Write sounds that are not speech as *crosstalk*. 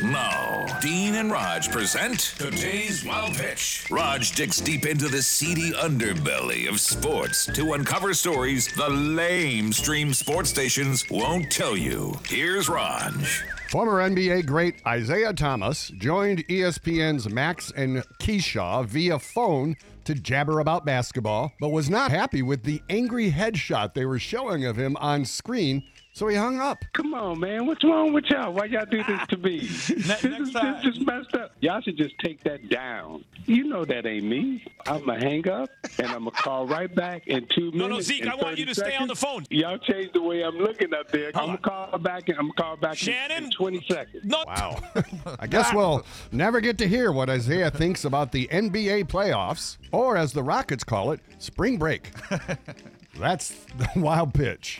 Now, Dean and Rog present today's Wild Pitch. Rog digs deep into the seedy underbelly of sports to uncover stories the lame stream sports stations won't tell you. Here's Rog. Former NBA great Isaiah Thomas joined ESPN's Max and Keyshawn via phone to jabber about basketball, but was not happy with the angry headshot they were showing of him on screen, so he hung up. Come on, man. What's wrong with y'all? Why y'all do this to me? *laughs* this, next is, time. this is messed up. Y'all should just take that down. You know that ain't me. I'm going to hang up and I'm going to call right back in two minutes. No, no, Zeke, I want you to stay on the phone. Y'all changed the way I'm looking up there. I'm Hold going to call back and I'm going to call back in- Shannon? in 20 seconds. No. Wow. *laughs* I guess we'll never get to hear what Isaiah thinks about the NBA playoffs, or as the Rockets call it, spring break. *laughs* That's the wild pitch.